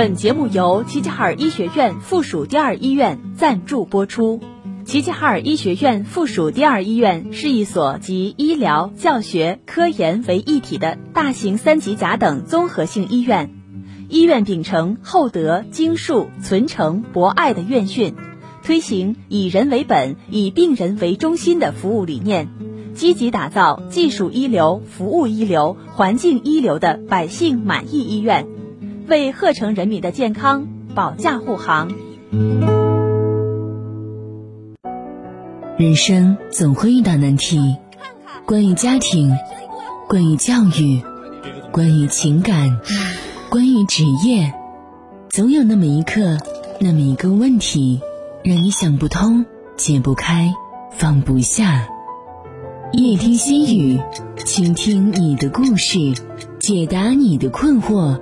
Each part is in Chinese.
本节目由齐齐哈尔医学院附属第二医院赞助播出。齐齐哈尔医学院附属第二医院是一所集医疗、教学、科研为一体的大型三级甲等综合性医院。医院秉承厚德、精术、存诚、博爱的院训，推行以人为本、以病人为中心的服务理念，积极打造技术一流、服务一流、环境一流的百姓满意医院，为鹤城人民的健康保驾护航。人生总会遇到难题，关于家庭，关于教育，关于情感。关于职业，总有那么一刻，那么一个问题，让你想不通、解不开、放不下。夜听心语，倾听你的故事，解答你的困惑，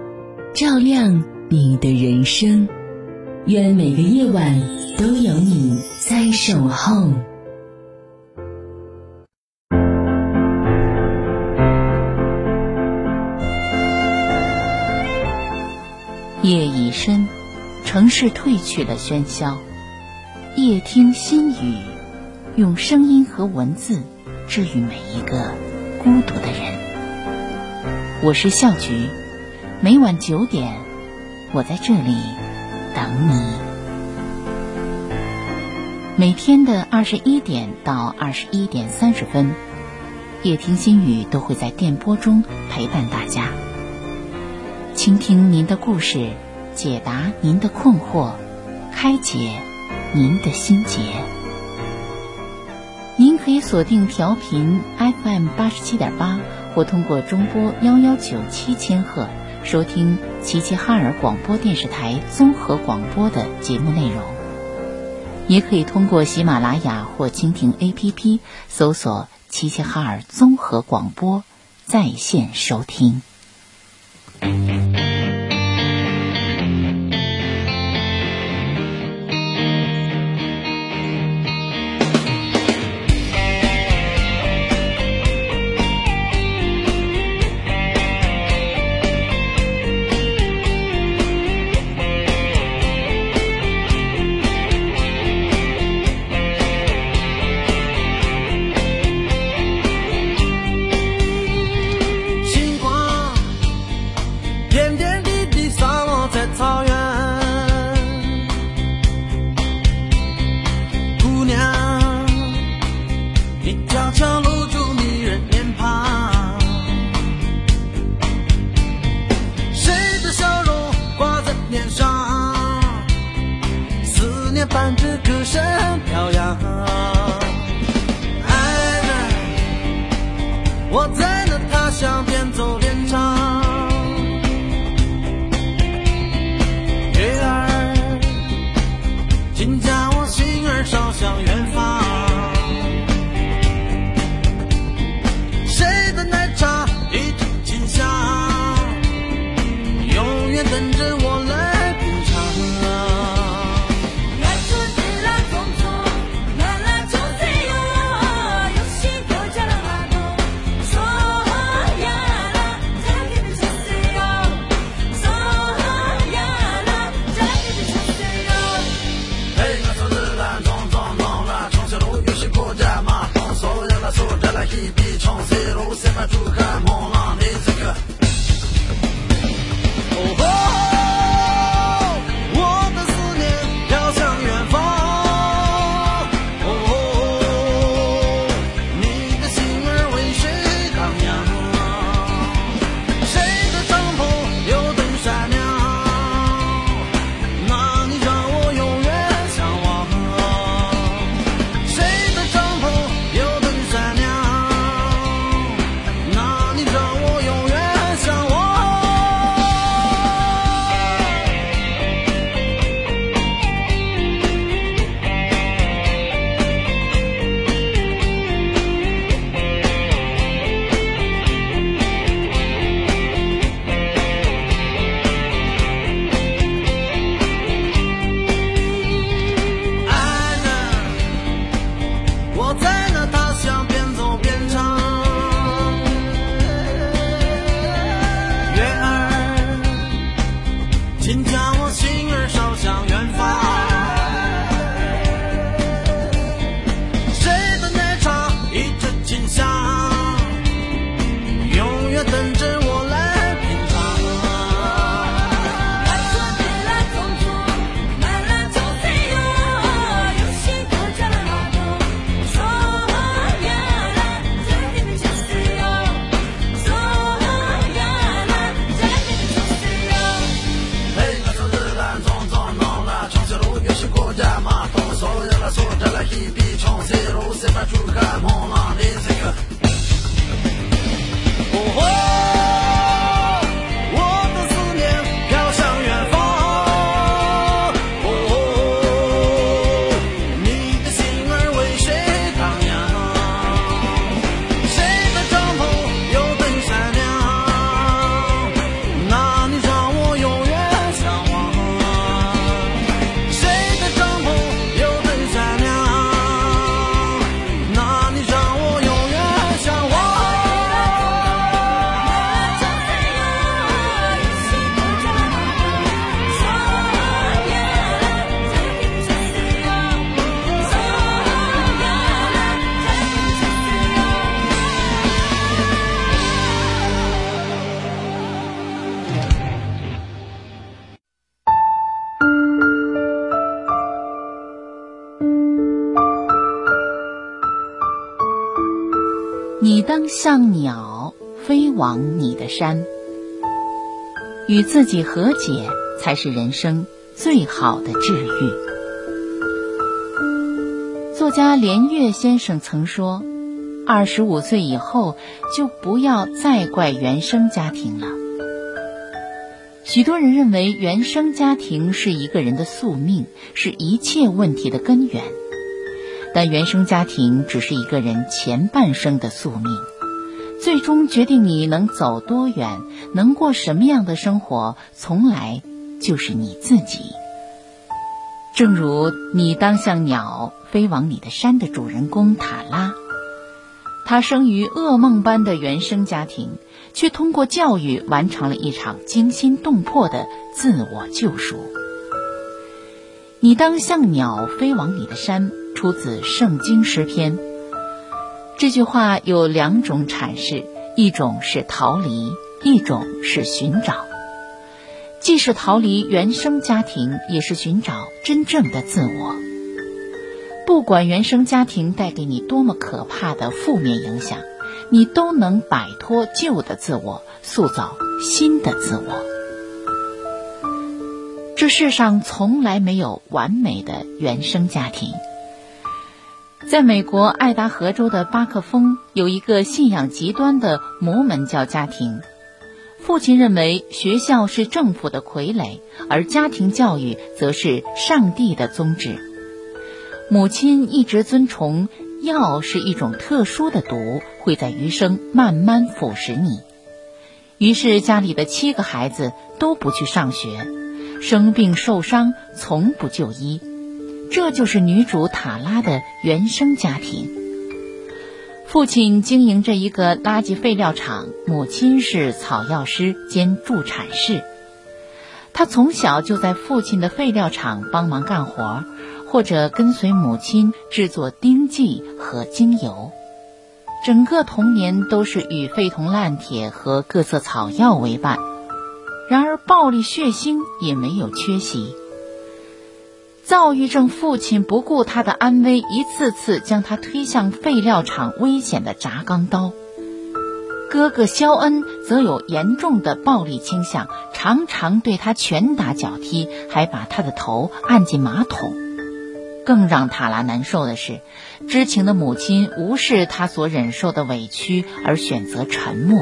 照亮你的人生。愿每个夜晚都有你在守候。夜已深，城市褪去了喧嚣。夜听心语，用声音和文字治愈每一个孤独的人。我是笑菊，每晚九点，我在这里等你。每天的二十一点到二十一点三十分，夜听心语都会在电波中陪伴大家。倾听您的故事，解答您的困惑，开解您的心结。您可以锁定调频 FM 八十七点八，或通过中波幺幺九七千赫收听齐齐哈尔广播电视台综合广播的节目内容。也可以通过喜马拉雅或蜻蜓 APP 搜索“齐齐哈尔综合广播”在线收听。像鸟飞往你的山，与自己和解才是人生最好的治愈。作家连岳先生曾说：“二十五岁以后就不要再怪原生家庭了。”许多人认为原生家庭是一个人的宿命，是一切问题的根源。但原生家庭只是一个人前半生的宿命，最终决定你能走多远，能过什么样的生活，从来就是你自己。正如你当像鸟飞往你的山的主人公塔拉，他生于噩梦般的原生家庭，却通过教育完成了一场惊心动魄的自我救赎。你当像鸟飞往你的山。出自《圣经诗篇》。这句话有两种阐释：一种是逃离，一种是寻找。既是逃离原生家庭，也是寻找真正的自我。不管原生家庭带给你多么可怕的负面影响，你都能摆脱旧的自我，塑造新的自我。这世上从来没有完美的原生家庭。在美国爱达荷州的巴克峰，有一个信仰极端的摩门教家庭。父亲认为学校是政府的傀儡，而家庭教育则是上帝的宗旨。母亲一直尊崇药是一种特殊的毒，会在余生慢慢腐蚀你。于是家里的七个孩子都不去上学，生病受伤从不就医。这就是女主塔拉的原生家庭。父亲经营着一个垃圾废料厂，母亲是草药师兼助产士。他从小就在父亲的废料厂帮忙干活，或者跟随母亲制作丁剂和精油。整个童年都是与废铜烂铁和各色草药为伴。然而，暴力血腥也没有缺席。躁郁症父亲不顾他的安危，一次次将他推向废料厂危险的轧钢刀。哥哥肖恩则有严重的暴力倾向，常常对他拳打脚踢，还把他的头按进马桶。更让塔拉难受的是，知情的母亲无视他所忍受的委屈，而选择沉默。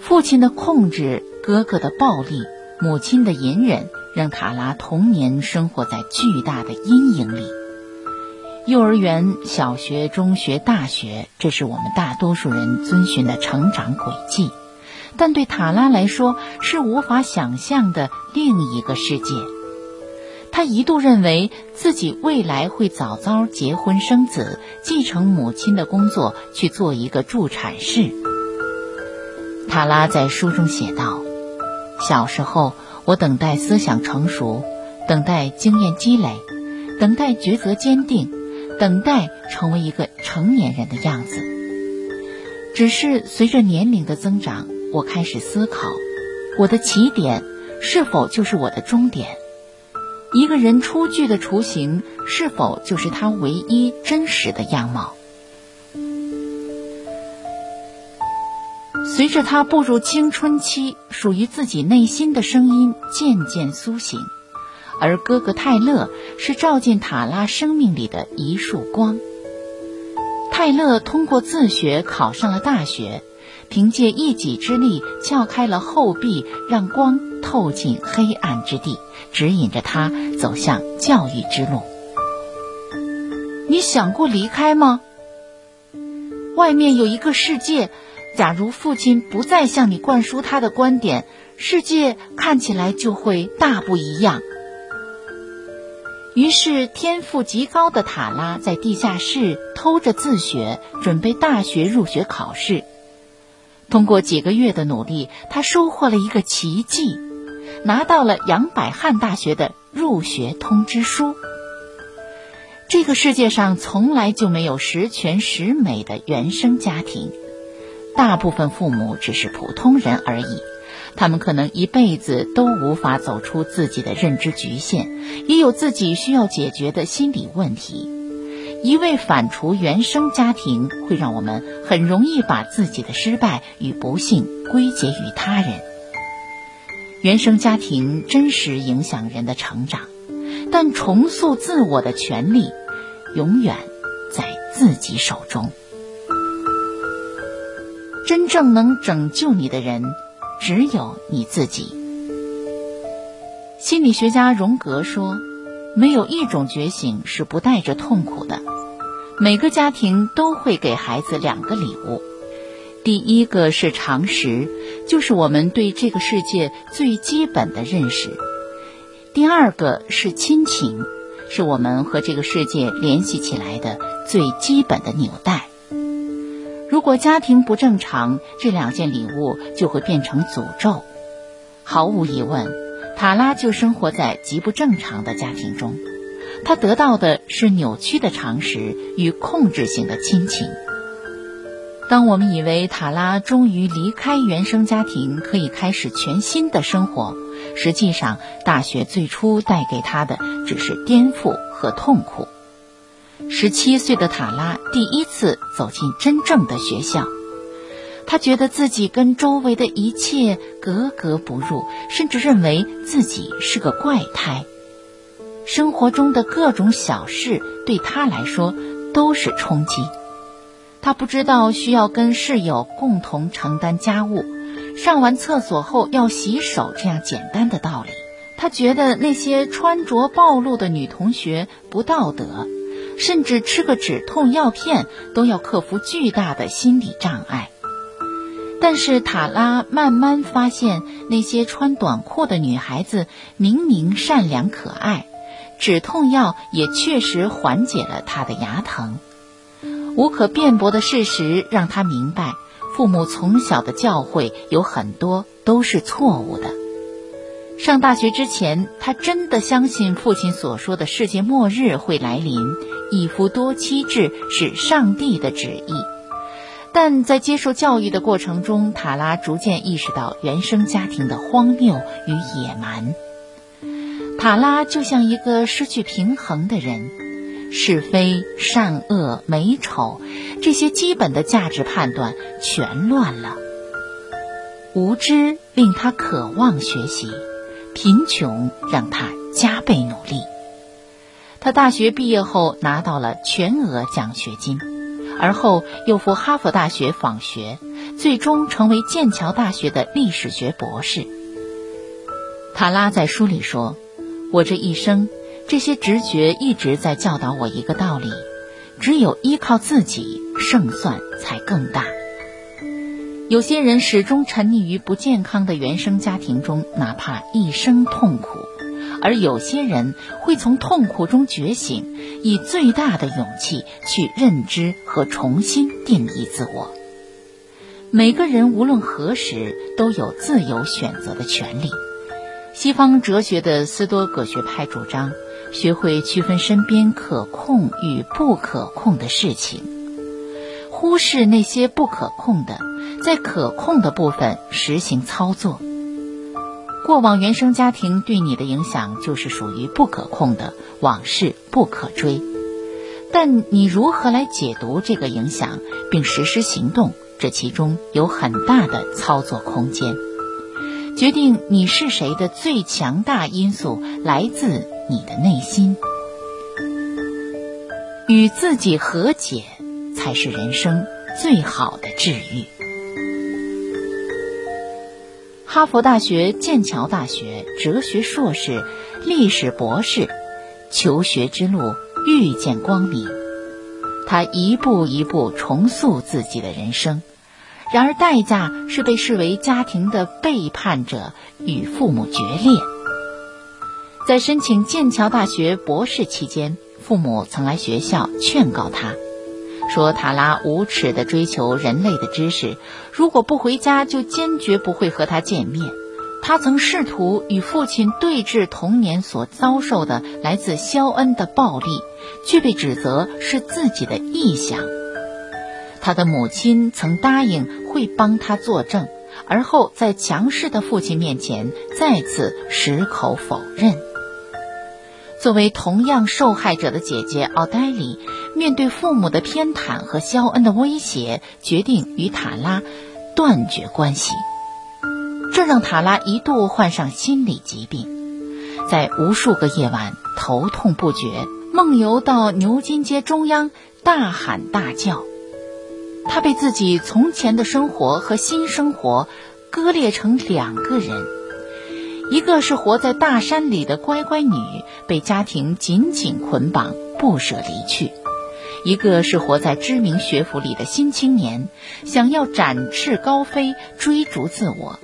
父亲的控制，哥哥的暴力，母亲的隐忍。让塔拉童年生活在巨大的阴影里。幼儿园、小学、中学、大学，这是我们大多数人遵循的成长轨迹，但对塔拉来说是无法想象的另一个世界。他一度认为自己未来会早早结婚生子，继承母亲的工作，去做一个助产士。塔拉在书中写道：“小时候。”我等待思想成熟，等待经验积累，等待抉择坚定，等待成为一个成年人的样子。只是随着年龄的增长，我开始思考：我的起点是否就是我的终点？一个人初具的雏形，是否就是他唯一真实的样貌？随着他步入青春期，属于自己内心的声音渐渐苏醒，而哥哥泰勒是照进塔拉生命里的一束光。泰勒通过自学考上了大学，凭借一己之力撬开了后壁，让光透进黑暗之地，指引着他走向教育之路。你想过离开吗？外面有一个世界，假如父亲不再向你灌输他的观点，世界看起来就会大不一样。于是，天赋极高的塔拉在地下室偷着自学，准备大学入学考试。通过几个月的努力，他收获了一个奇迹，拿到了杨百翰大学的入学通知书。这个世界上从来就没有十全十美的原生家庭，大部分父母只是普通人而已。他们可能一辈子都无法走出自己的认知局限，也有自己需要解决的心理问题。一味反刍原生家庭，会让我们很容易把自己的失败与不幸归结于他人。原生家庭真实影响人的成长，但重塑自我的权利，永远在自己手中。真正能拯救你的人。只有你自己。心理学家荣格说：“没有一种觉醒是不带着痛苦的。每个家庭都会给孩子两个礼物，第一个是常识，就是我们对这个世界最基本的认识；第二个是亲情，是我们和这个世界联系起来的最基本的纽带。”如果家庭不正常，这两件礼物就会变成诅咒。毫无疑问，塔拉就生活在极不正常的家庭中，他得到的是扭曲的常识与控制性的亲情。当我们以为塔拉终于离开原生家庭，可以开始全新的生活，实际上，大学最初带给他的只是颠覆和痛苦。十七岁的塔拉第一次走进真正的学校，他觉得自己跟周围的一切格格不入，甚至认为自己是个怪胎。生活中的各种小事对他来说都是冲击。他不知道需要跟室友共同承担家务，上完厕所后要洗手这样简单的道理。他觉得那些穿着暴露的女同学不道德。甚至吃个止痛药片都要克服巨大的心理障碍。但是塔拉慢慢发现，那些穿短裤的女孩子明明善良可爱，止痛药也确实缓解了她的牙疼。无可辩驳的事实让他明白，父母从小的教诲有很多都是错误的。上大学之前，他真的相信父亲所说的世界末日会来临。一夫多妻制是上帝的旨意，但在接受教育的过程中，塔拉逐渐意识到原生家庭的荒谬与野蛮。塔拉就像一个失去平衡的人，是非、善恶、美丑这些基本的价值判断全乱了。无知令他渴望学习，贫穷让他加倍努力。他大学毕业后拿到了全额奖学金，而后又赴哈佛大学访学，最终成为剑桥大学的历史学博士。塔拉在书里说：“我这一生，这些直觉一直在教导我一个道理：只有依靠自己，胜算才更大。有些人始终沉溺于不健康的原生家庭中，哪怕一生痛苦。”而有些人会从痛苦中觉醒，以最大的勇气去认知和重新定义自我。每个人无论何时都有自由选择的权利。西方哲学的斯多葛学派主张，学会区分身边可控与不可控的事情，忽视那些不可控的，在可控的部分实行操作。过往原生家庭对你的影响就是属于不可控的往事不可追，但你如何来解读这个影响并实施行动，这其中有很大的操作空间。决定你是谁的最强大因素来自你的内心，与自己和解才是人生最好的治愈。哈佛大学、剑桥大学哲学硕士、历史博士，求学之路遇见光明。他一步一步重塑自己的人生，然而代价是被视为家庭的背叛者，与父母决裂。在申请剑桥大学博士期间，父母曾来学校劝告他。说塔拉无耻地追求人类的知识，如果不回家，就坚决不会和他见面。他曾试图与父亲对峙童年所遭受的来自肖恩的暴力，却被指责是自己的臆想。他的母亲曾答应会帮他作证，而后在强势的父亲面前再次矢口否认。作为同样受害者的姐姐奥黛丽。面对父母的偏袒和肖恩的威胁，决定与塔拉断绝关系。这让塔拉一度患上心理疾病，在无数个夜晚头痛不绝，梦游到牛津街中央，大喊大叫。他被自己从前的生活和新生活割裂成两个人：一个是活在大山里的乖乖女，被家庭紧紧捆绑，不舍离去。一个是活在知名学府里的新青年，想要展翅高飞，追逐自我。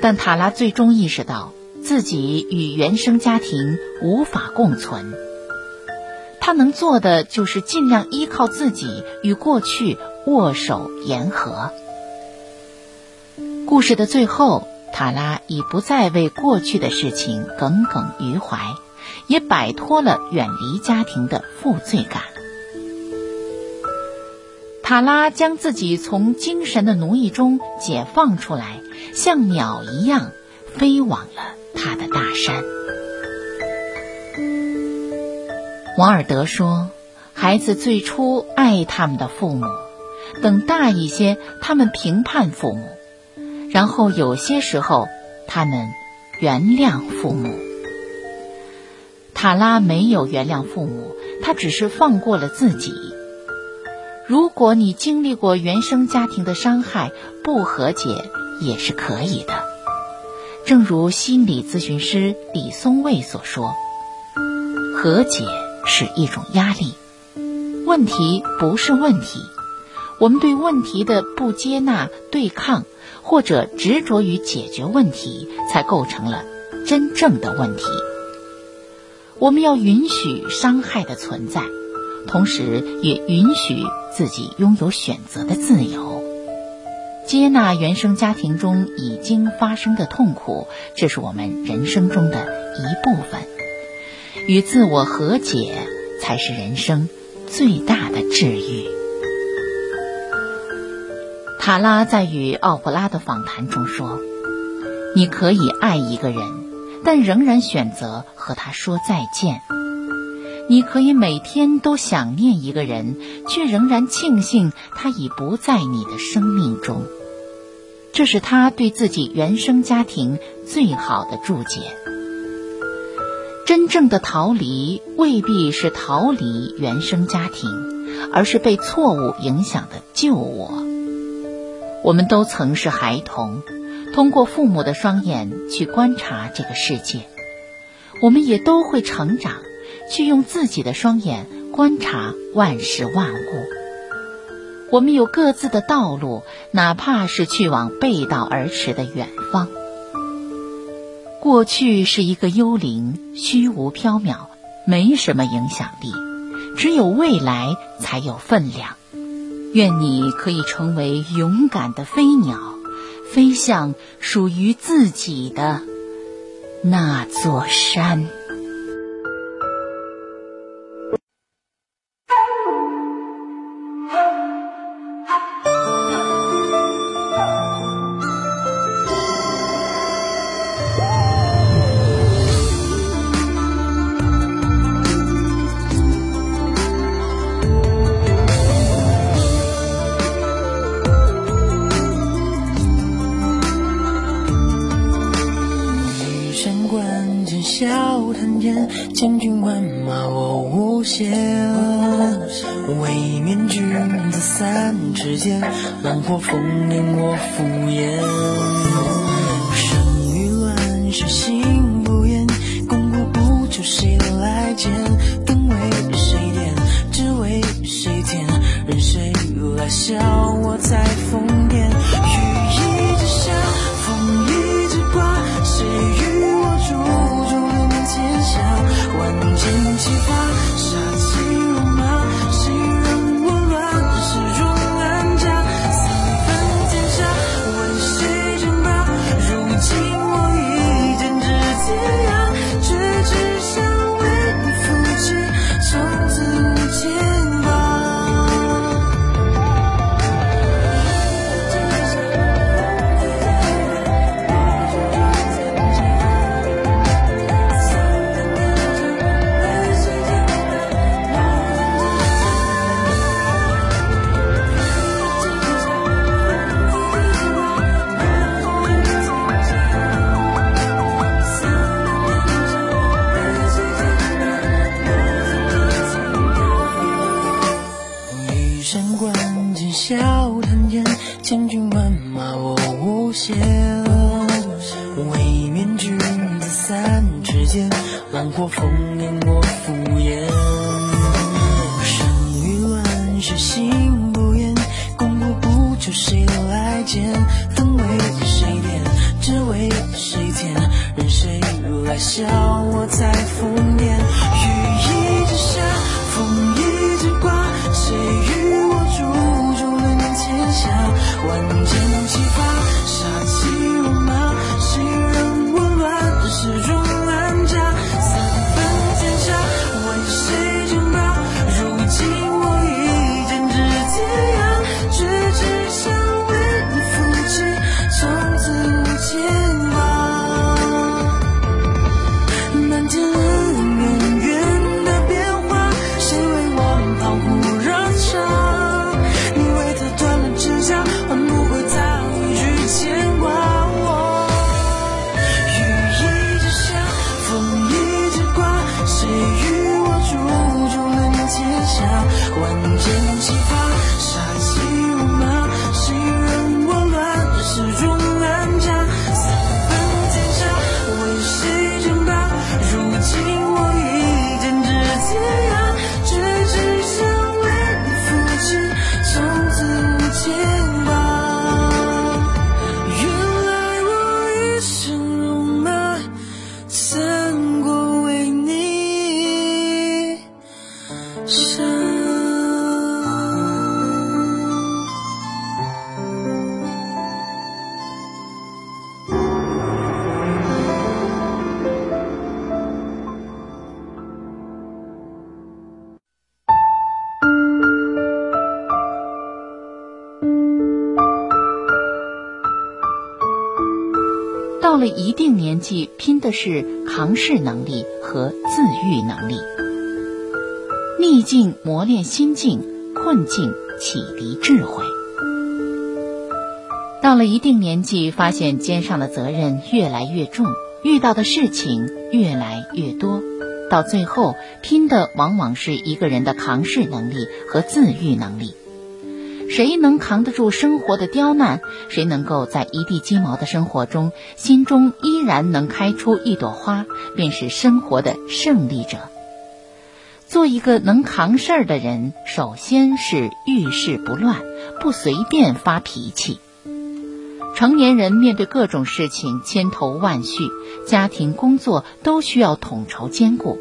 但塔拉最终意识到自己与原生家庭无法共存，他能做的就是尽量依靠自己与过去握手言和。故事的最后，塔拉已不再为过去的事情耿耿于怀。也摆脱了远离家庭的负罪感。塔拉将自己从精神的奴役中解放出来，像鸟一样飞往了他的大山。王尔德说：“孩子最初爱他们的父母，等大一些，他们评判父母，然后有些时候，他们原谅父母。”塔拉没有原谅父母，他只是放过了自己。如果你经历过原生家庭的伤害，不和解也是可以的。正如心理咨询师李松蔚所说：“和解是一种压力，问题不是问题。我们对问题的不接纳、对抗，或者执着于解决问题，才构成了真正的问题。”我们要允许伤害的存在，同时也允许自己拥有选择的自由，接纳原生家庭中已经发生的痛苦，这是我们人生中的一部分。与自我和解，才是人生最大的治愈。塔拉在与奥普拉的访谈中说：“你可以爱一个人。”但仍然选择和他说再见。你可以每天都想念一个人，却仍然庆幸他已不在你的生命中。这是他对自己原生家庭最好的注解。真正的逃离未必是逃离原生家庭，而是被错误影响的旧我。我们都曾是孩童。通过父母的双眼去观察这个世界，我们也都会成长，去用自己的双眼观察万事万物。我们有各自的道路，哪怕是去往背道而驰的远方。过去是一个幽灵，虚无缥缈，没什么影响力；只有未来才有分量。愿你可以成为勇敢的飞鸟。飞向属于自己的那座山。过风烟我疯千军万马我无限。为面君子三尺剑，浪破风烟我敷衍。生于乱世心不言，功过不求谁来鉴，分为谁点，只为谁甜，任谁来笑一定年纪，拼的是扛事能力和自愈能力。逆境磨练心境，困境启迪智慧。到了一定年纪，发现肩上的责任越来越重，遇到的事情越来越多，到最后拼的往往是一个人的扛事能力和自愈能力。谁能扛得住生活的刁难？谁能够在一地鸡毛的生活中，心中依然能开出一朵花，便是生活的胜利者。做一个能扛事儿的人，首先是遇事不乱，不随便发脾气。成年人面对各种事情千头万绪，家庭、工作都需要统筹兼顾。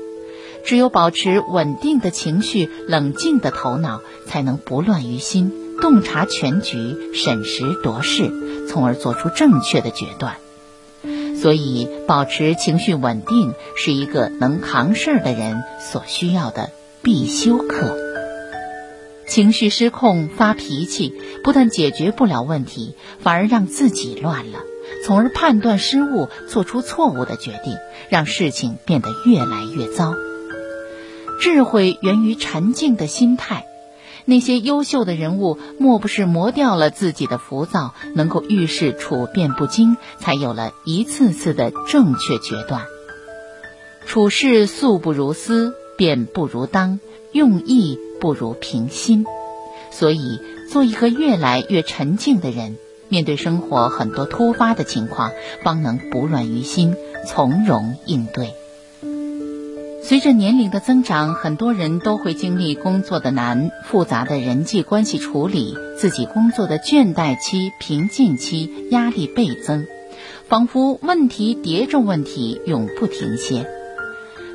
只有保持稳定的情绪、冷静的头脑，才能不乱于心，洞察全局，审时度势，从而做出正确的决断。所以，保持情绪稳定是一个能扛事儿的人所需要的必修课。情绪失控、发脾气，不但解决不了问题，反而让自己乱了，从而判断失误，做出错误的决定，让事情变得越来越糟。智慧源于沉静的心态。那些优秀的人物，莫不是磨掉了自己的浮躁，能够遇事处变不惊，才有了一次次的正确决断。处事素不如思，便不如当，用意不如平心。所以，做一个越来越沉静的人，面对生活很多突发的情况，方能不乱于心，从容应对。随着年龄的增长，很多人都会经历工作的难、复杂的人际关系处理、自己工作的倦怠期、瓶颈期，压力倍增，仿佛问题叠着问题，永不停歇。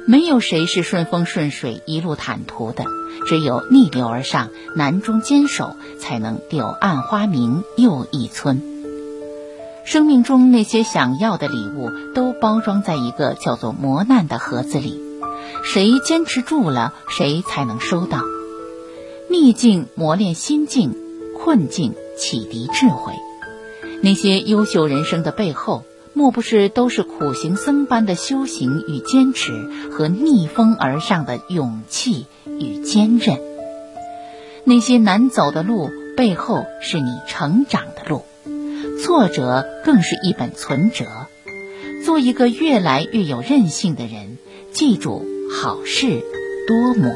没有谁是顺风顺水、一路坦途的，只有逆流而上、难中坚守，才能柳暗花明又一村。生命中那些想要的礼物，都包装在一个叫做磨难的盒子里。谁坚持住了，谁才能收到。逆境磨练心境，困境启迪智慧。那些优秀人生的背后，莫不是都是苦行僧般的修行与坚持，和逆风而上的勇气与坚韧。那些难走的路，背后是你成长的路，挫折更是一本存折。做一个越来越有韧性的人，记住。好事多磨，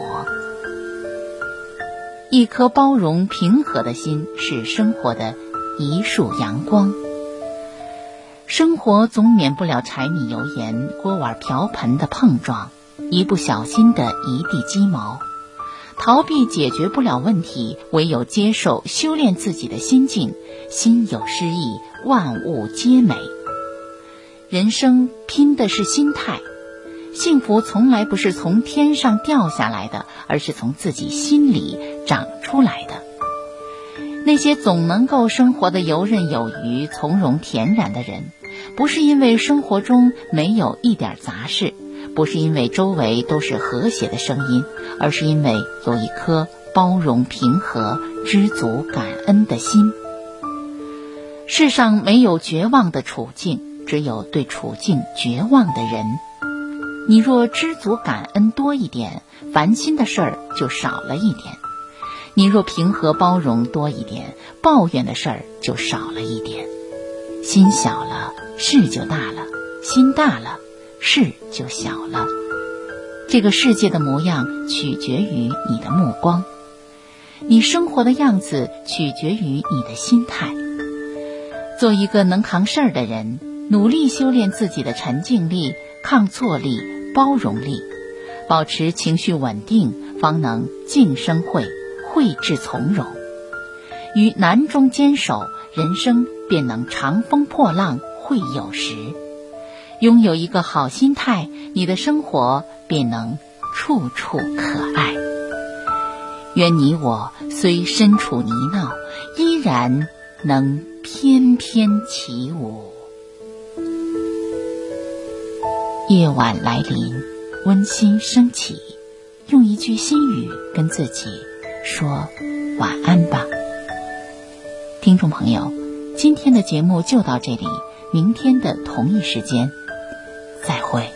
一颗包容平和的心是生活的一束阳光。生活总免不了柴米油盐、锅碗瓢盆的碰撞，一不小心的一地鸡毛。逃避解决不了问题，唯有接受、修炼自己的心境。心有诗意，万物皆美。人生拼的是心态。幸福从来不是从天上掉下来的，而是从自己心里长出来的。那些总能够生活的游刃有余、从容恬然的人，不是因为生活中没有一点杂事，不是因为周围都是和谐的声音，而是因为有一颗包容、平和、知足、感恩的心。世上没有绝望的处境，只有对处境绝望的人。你若知足感恩多一点，烦心的事儿就少了一点；你若平和包容多一点，抱怨的事儿就少了一点。心小了，事就大了；心大了，事就小了。这个世界的模样取决于你的目光，你生活的样子取决于你的心态。做一个能扛事儿的人，努力修炼自己的沉静力、抗挫力。包容力，保持情绪稳定，方能静生慧，慧智从容。于难中坚守，人生便能长风破浪会有时。拥有一个好心态，你的生活便能处处可爱。愿你我虽身处泥淖，依然能翩翩起舞。夜晚来临，温馨升起，用一句心语跟自己说晚安吧。听众朋友，今天的节目就到这里，明天的同一时间再会。